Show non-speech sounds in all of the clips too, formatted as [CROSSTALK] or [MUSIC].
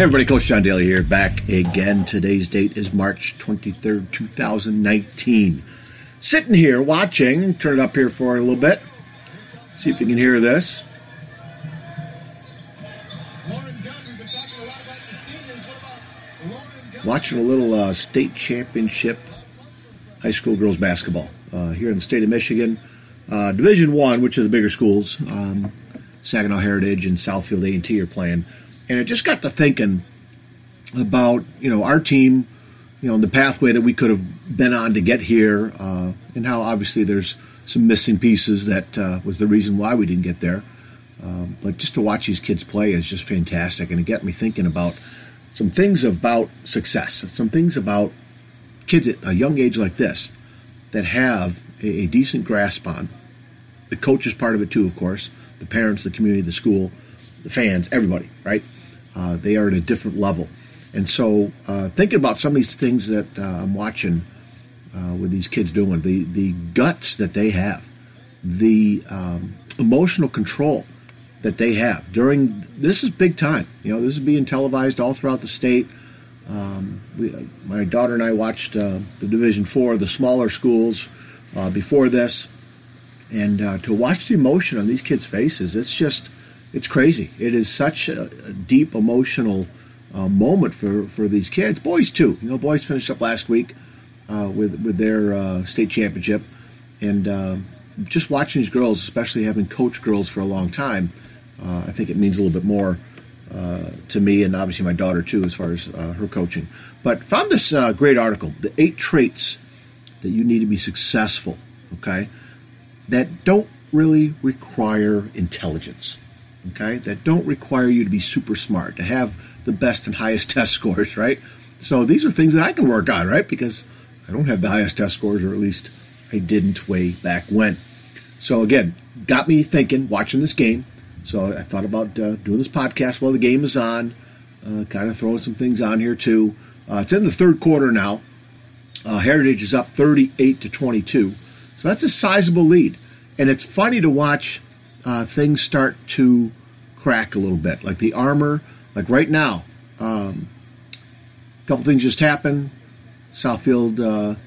Hey everybody, Coach John Daly here, back again. Today's date is March 23rd, 2019. Sitting here watching, turn it up here for a little bit. See if you can hear this. Watching a little uh, state championship high school girls basketball uh, here in the state of Michigan. Uh, Division One, which are the bigger schools, um, Saginaw Heritage and Southfield A&T are playing and it just got to thinking about you know our team, you know, the pathway that we could have been on to get here, uh, and how obviously there's some missing pieces that uh, was the reason why we didn't get there. Um, but just to watch these kids play is just fantastic, and it got me thinking about some things about success, some things about kids at a young age like this that have a, a decent grasp on. The coach is part of it too, of course. The parents, the community, the school, the fans, everybody, right? Uh, they are at a different level. And so, uh, thinking about some of these things that uh, I'm watching uh, with these kids doing, the, the guts that they have, the um, emotional control that they have during this is big time. You know, this is being televised all throughout the state. Um, we, my daughter and I watched uh, the Division Four, the smaller schools, uh, before this, and to watch the emotion on these kids' faces, it's just it's crazy. It is such a, a deep emotional uh, moment for, for these kids. Boys too. You know, boys finished up last week uh, with with their uh, state championship, and uh, just watching these girls, especially having coached girls for a long time, uh, I think it means a little bit more uh, to me, and obviously my daughter too, as far as her coaching. But found this great article: the eight traits that you need to be successful. Okay, that don't really require intelligence okay, that don't require you to be super smart, to have the best and highest [LAUGHS] test scores, right? So these are things that I can work on, right? Because I don't have the highest test scores, or at least I didn't way back when. So again, got me thinking, watching this game. So I thought about uh, doing this podcast while the game is on, uh, kind of throwing some things on here too. Uh, it's in the third quarter now. Uh, Heritage is up 38 to 22. So that's a sizable lead. And it's funny to watch uh, things start to crack a little bit. Like the armor, like right now, um, a couple things just happened. Southfield uh,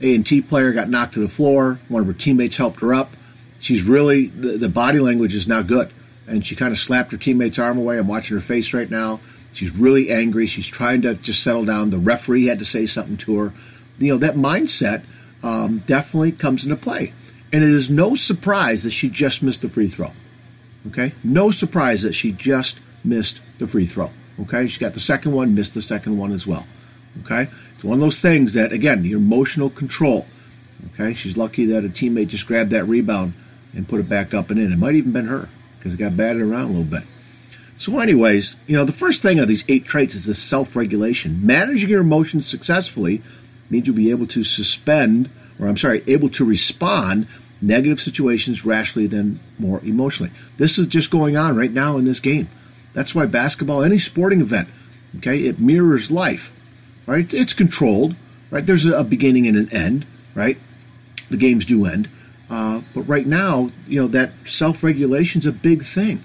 A&T player got knocked to the floor. One of her teammates helped her up. She's really, the, the body language is not good. And she kind of slapped her teammate's arm away. I'm watching her face right now. She's really angry. She's trying to just settle down. The referee had to say something to her. You know, that mindset um, definitely comes into play. And it is no surprise that she just missed the free throw. Okay? No surprise that she just missed the free throw. Okay? She got the second one, missed the second one as well. Okay? It's one of those things that, again, your emotional control. Okay? She's lucky that a teammate just grabbed that rebound and put it back up and in. It might even been her because it got batted around a little bit. So, anyways, you know, the first thing of these eight traits is this self regulation. Managing your emotions successfully means you'll be able to suspend, or I'm sorry, able to respond negative situations rationally than more emotionally. This is just going on right now in this game. That's why basketball, any sporting event, okay, it mirrors life, right? It's controlled, right? There's a beginning and an end, right? The games do end. Uh, but right now, you know, that self regulation is a big thing.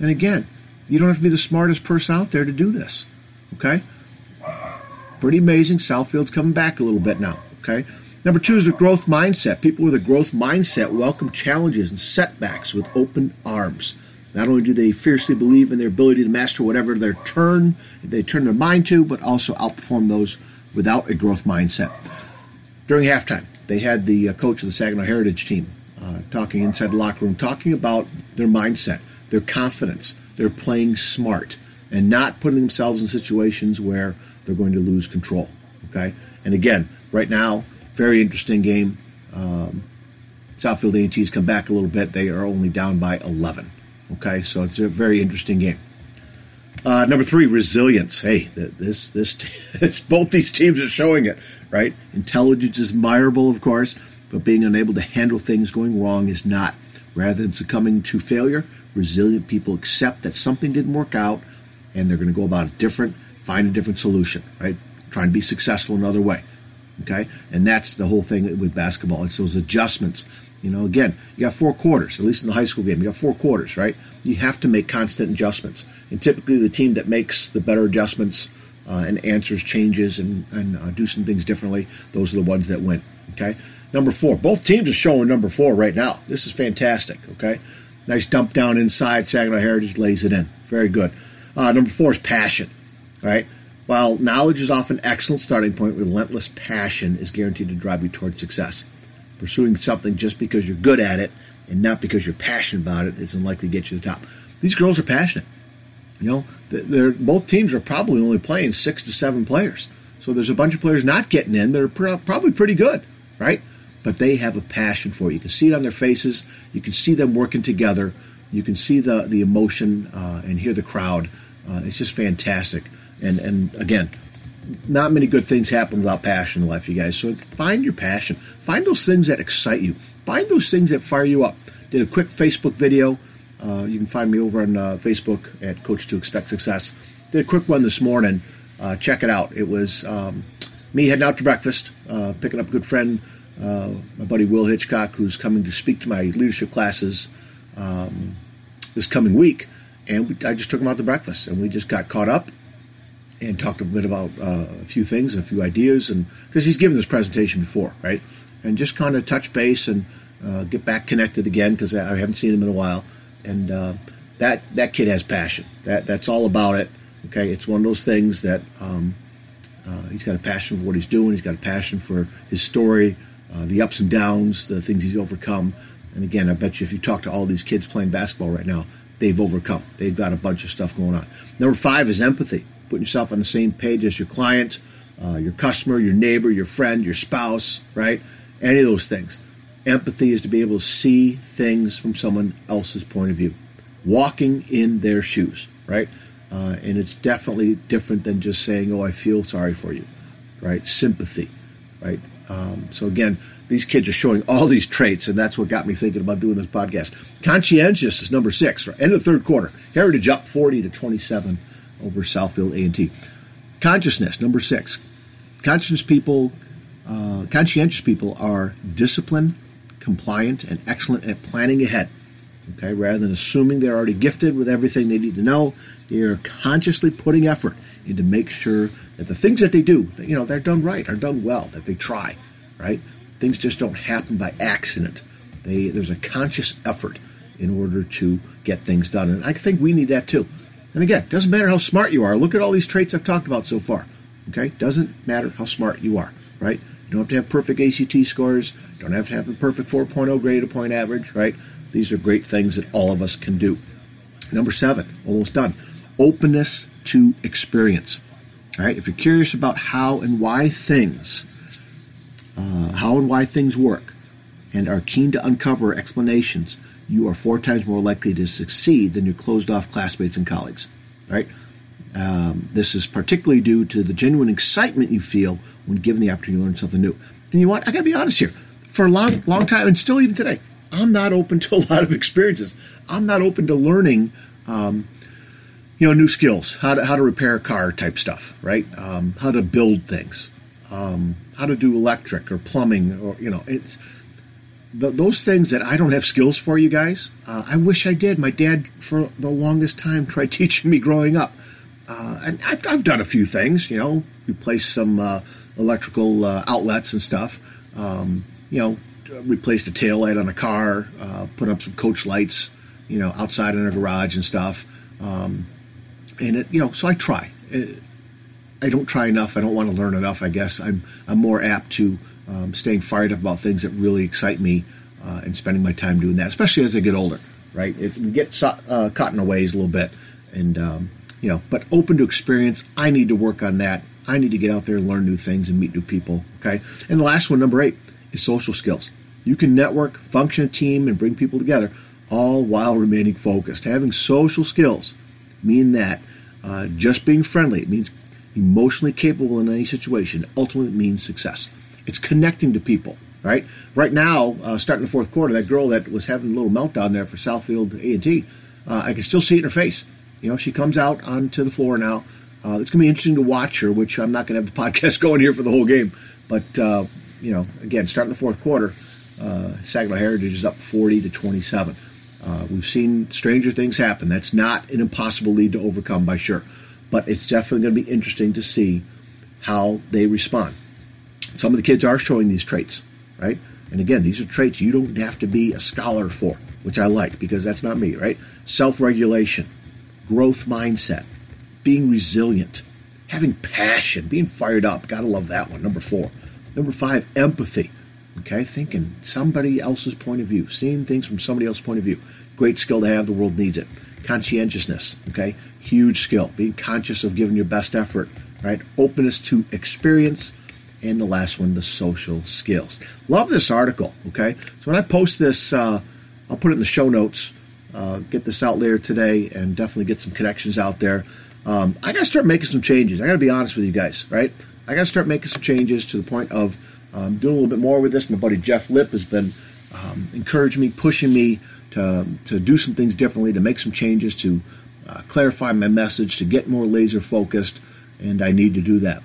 And again, you don't have to be the smartest person out there to do this, okay? Pretty amazing. Southfield's coming back a little bit now, okay? Number two is a growth mindset. People with a growth mindset welcome challenges and setbacks with open arms. Not only do they fiercely believe in their ability to master whatever their turn they turn their mind to, but also outperform those without a growth mindset. During halftime, they had the uh, coach of the Saginaw Heritage team uh, talking inside the locker room, talking about their mindset, their confidence, their playing smart, and not putting themselves in situations where they're going to lose control. Okay, and again, right now very interesting game. Um, Southfield A&T has come back a little bit. They are only down by 11. Okay, so it's a very interesting game. Uh, number three, resilience. Hey, this this [LAUGHS] it's both these teams are showing it, right? Intelligence is admirable, of course, but being unable to handle things going wrong is not. Rather than succumbing to failure, resilient people accept that something didn't work out, and they're going to go about it different, find a different solution, right? Trying to be successful another way. Okay, and that's the whole thing with basketball. It's those adjustments You know, again, you got four quarters, at least in the high school game. You got four quarters, right? You have to make constant adjustments. And typically, the team that makes the better adjustments uh, and answers changes and, and uh, do some things differently, those are the ones that win. Okay? Number four. Both teams are showing number four right now. This is fantastic. Okay? Nice dump down inside. Saginaw Heritage lays it in. Very good. Uh, number four is passion. Right? While knowledge is often an excellent starting point, relentless passion is guaranteed to drive you towards success. Pursuing something just because you're good at it and not because you're passionate about it is unlikely to get you to the top. These girls are passionate. You know, they're, both teams are probably only playing six to seven players. So there's a bunch of players not getting in. They're pr- probably pretty good, right? But they have a passion for it. You can see it on their faces. You can see them working together. You can see the the emotion uh, and hear the crowd. Uh, it's just fantastic. And and again, not many good things happen without passion in life, you guys. So find your passion. Find those things that excite you. Find those things that fire you up. Did a quick Facebook video. Uh, you can find me over on uh, Facebook at Coach to Expect Success. Did a quick one this morning. Uh, check it out. It was um, me heading out to breakfast, uh, picking up a good friend, uh, my buddy Will Hitchcock, who's coming to speak to my leadership classes um, this coming week. And we, I just took him out to breakfast, and we just got caught up and talked a bit about uh, a few things, a few ideas, and because he's given this presentation before, right? And just kind of touch base and uh, get back connected again because I haven't seen him in a while. And uh, that that kid has passion. That that's all about it. Okay, it's one of those things that um, uh, he's got a passion for what he's doing. He's got a passion for his story, uh, the ups and downs, the things he's overcome. And again, I bet you if you talk to all these kids playing basketball right now, they've overcome. They've got a bunch of stuff going on. Number five is empathy putting yourself on the same page as your client, uh, your customer, your neighbor, your friend, your spouse, right? Any of those things. Empathy is to be able to see things from someone else's point of view, walking in their shoes, right? Uh, and it's definitely different than just saying, "Oh, I feel sorry for you," right? Sympathy, right? Um, so again, these kids are showing all these traits, and that's what got me thinking about doing this podcast. Conscientious is number six. Right? End of the third quarter, Heritage up forty to twenty-seven over Southfield A&T. Consciousness, number six. Conscious people, uh, conscientious people are disciplined, compliant, and excellent at planning ahead. Okay, rather than assuming they're already gifted with everything they need to know, they are consciously putting effort into make sure that the things that they do, that, you know, they're done right, are done well, that they try, right? Things just don't happen by accident. They, there's a conscious effort in order to get things done, and I think we need that too. And again, doesn't matter how smart you are. Look at all these traits I've talked about so far. Okay? Doesn't matter how smart you are, right? You don't have to have perfect ACT scores. Don't have to have a perfect 4.0 grade or point average, right? These are great things that all of us can do. Number seven, almost done. Openness to experience. All right? If you're curious about how and why things, uh, how and why things work, and are keen to uncover explanations, you are four times more likely to succeed than your closed off classmates and colleagues. Right? Um, this is particularly due to the genuine excitement you feel when given the opportunity to learn something new. And you want, I got to be honest here. For a long, long time, and still even today, I'm not open to a [LAUGHS] lot of experiences. I'm not open to learning, um, you know, new skills, how to how to repair a car type stuff, right? Um, how to build things, um, how to do electric or plumbing, or you know, it's those things that I don't have skills for, you guys, uh, I wish I did. My dad, for the longest time, [LAUGHS] tried teaching me growing up. Uh, and I've, I've, done a few things, you know, replaced some uh, electrical uh, outlets and stuff. Um, you know, replaced a tail light on a car, uh, put up some coach lights, you know, outside in a garage and stuff. Um, and it, you know, so I try. It, I don't try enough. I don't want to learn enough. I guess I'm I'm more apt to um, staying fired up about things that really excite me uh, and spending my time doing that, especially as I get older, right? It can get uh, caught in the ways a little bit, and um, you know, but open to experience. I need to work on that. I need to get out there and learn new things and meet new people. Okay, and the last one, number eight, is social skills. You can network, function a team, and bring people together, all while remaining focused. Having social skills mean that uh, just being friendly. It means emotionally capable in any situation. Ultimately, means success. It's connecting to people, right? Right now, uh, starting the fourth quarter, that girl that was having a little meltdown there for Southfield A and T, uh, I can still see it in her face. You know, she comes out onto the floor now. Uh, it's going to be interesting to watch her, which I'm not going to have the [LAUGHS] podcast going here for the whole game. But uh, you know, again, starting the fourth quarter, Uh, Saginaw Heritage is up 40 to 27. Uh, we've seen stranger things happen. That's not an impossible lead to overcome, by sure, but it's definitely going to be interesting to see how they respond. Some of the kids are showing these traits, right? And again, these are traits you don't have to be a scholar for, which I like because that's not me, right? Self regulation, growth mindset, being resilient, having passion, being fired up. Gotta love that one. Number four. Number five, empathy. Okay, thinking somebody else's point of view, seeing things from somebody else's point of view. Great skill to have. The world needs it. Conscientiousness. Okay, huge skill. Being conscious of giving your best effort. Right. Openness to experience. And the last one, the social skills. Love this article. Okay, so when I post this, uh, I'll put it in the show notes. Uh, get this out there today, and definitely get some connections out there. Um, I got to start making some changes. I got to be honest with you guys, right? I got to start making some changes to the point of um, doing a little bit more with this. My buddy Jeff Lip has been um, encouraging me, pushing me to, to do some things differently, to make some changes, to uh, clarify my message, to get more laser focused, and I need to do that.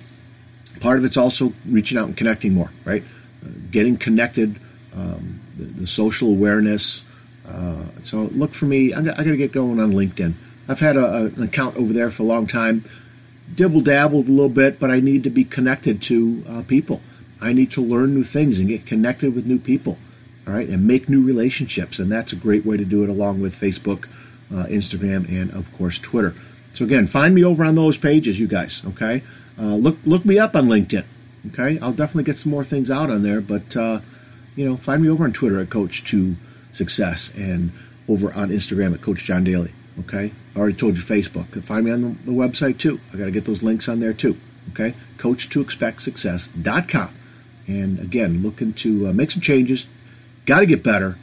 Part of it's also reaching out and connecting more, right? Uh, getting connected, um, the, the, social awareness. Uh, so look for me. I got, to get going on LinkedIn. I've had a, a, an account over there for a long time, dibble dabbled a little bit, but I need to be connected to uh, people. I need to learn new things and get connected with new people, all right, and make new relationships. And that's a great way to do it, along with Facebook, uh, Instagram, and of course Twitter. So again, find me over on those pages, you guys. Okay, uh, look look me up on LinkedIn. Okay, I'll definitely get some more things out on there, but uh, you know, find me over on Twitter at Coach to Success and over on Instagram at Coach John Daly. Okay, I already told you Facebook. Find me on the, website too. I got to get those links on there too. Okay, coach2expectsuccess.com. And again, looking to uh, make some changes. Got to get better.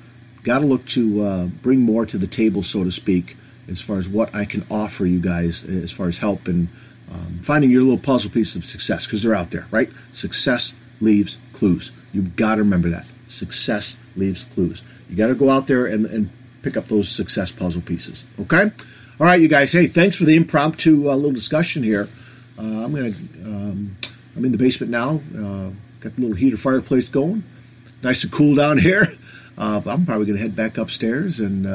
Got to look to uh, bring more to the table, so to speak, as far as what I can offer you guys as far as help and um, finding your little puzzle piece of success because they're out there, right? Success leaves clues. You've got to remember that. Success leaves clues. You got to go out there and, and pick up those success puzzle pieces. Okay? All right, you guys. Hey, thanks for the impromptu uh, little discussion here. Uh, I'm gonna. Um, I'm in the basement now. Uh, got the little heater fireplace going. Nice and cool down [LAUGHS] here. Uh, I'm probably gonna head back upstairs and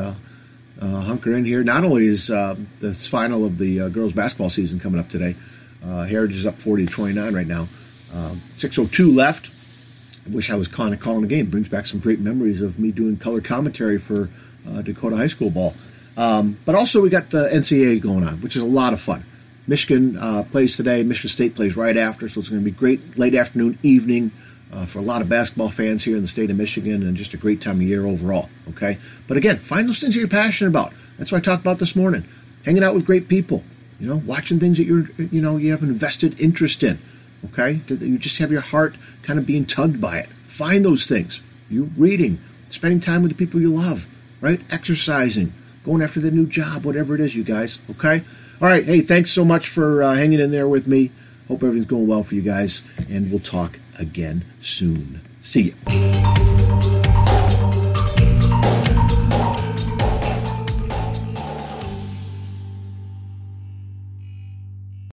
uh, uh, hunker in here. Not only is the final of the girls basketball season coming up today. Heritage is up 40 to 29 right now. 6:02 left. I wish I was calling the game. Brings back some great memories of me doing color commentary for uh, Dakota High School ball. Um, but also we got the NCAA going on, which is a lot of fun. Michigan uh, plays today. Michigan State plays right after, so it's going to be great late afternoon, evening uh, for a lot of basketball fans here in the state of Michigan, and just a great time of year overall. Okay, but again, find those things that you're passionate about. That's what I talked about this morning. Hanging out with great people, you know, watching things that you're, you know, you have an invested interest in. Okay, that you just have your heart kind of being tugged by it. Find those things. You reading, spending time with the people you love right? Exercising, going after the new job, whatever it is, you guys. Okay? All right. Hey, thanks so much for uh, hanging in there with me. Hope everything's going well for you guys, and we'll talk again soon. See you.